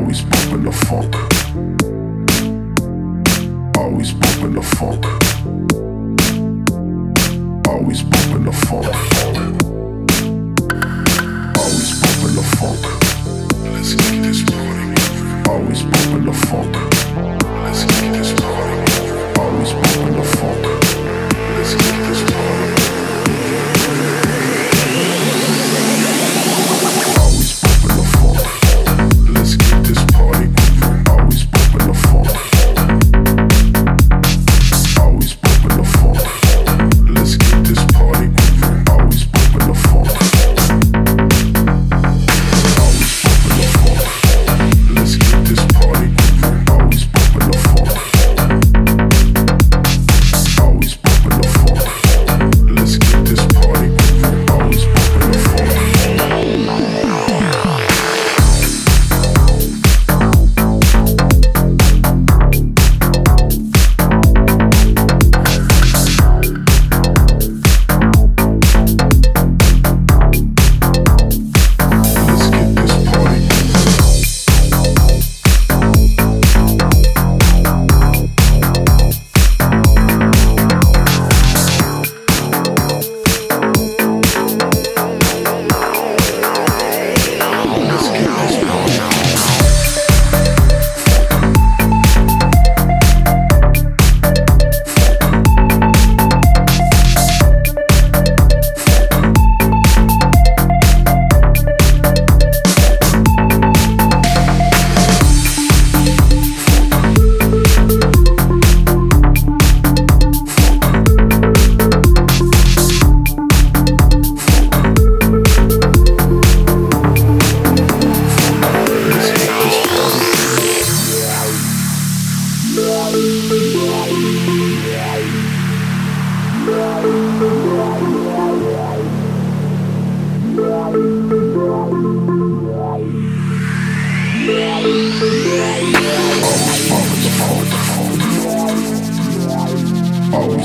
Always popping the funk. Always popping the funk. Always popping the funk. não, não, não.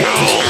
Techno.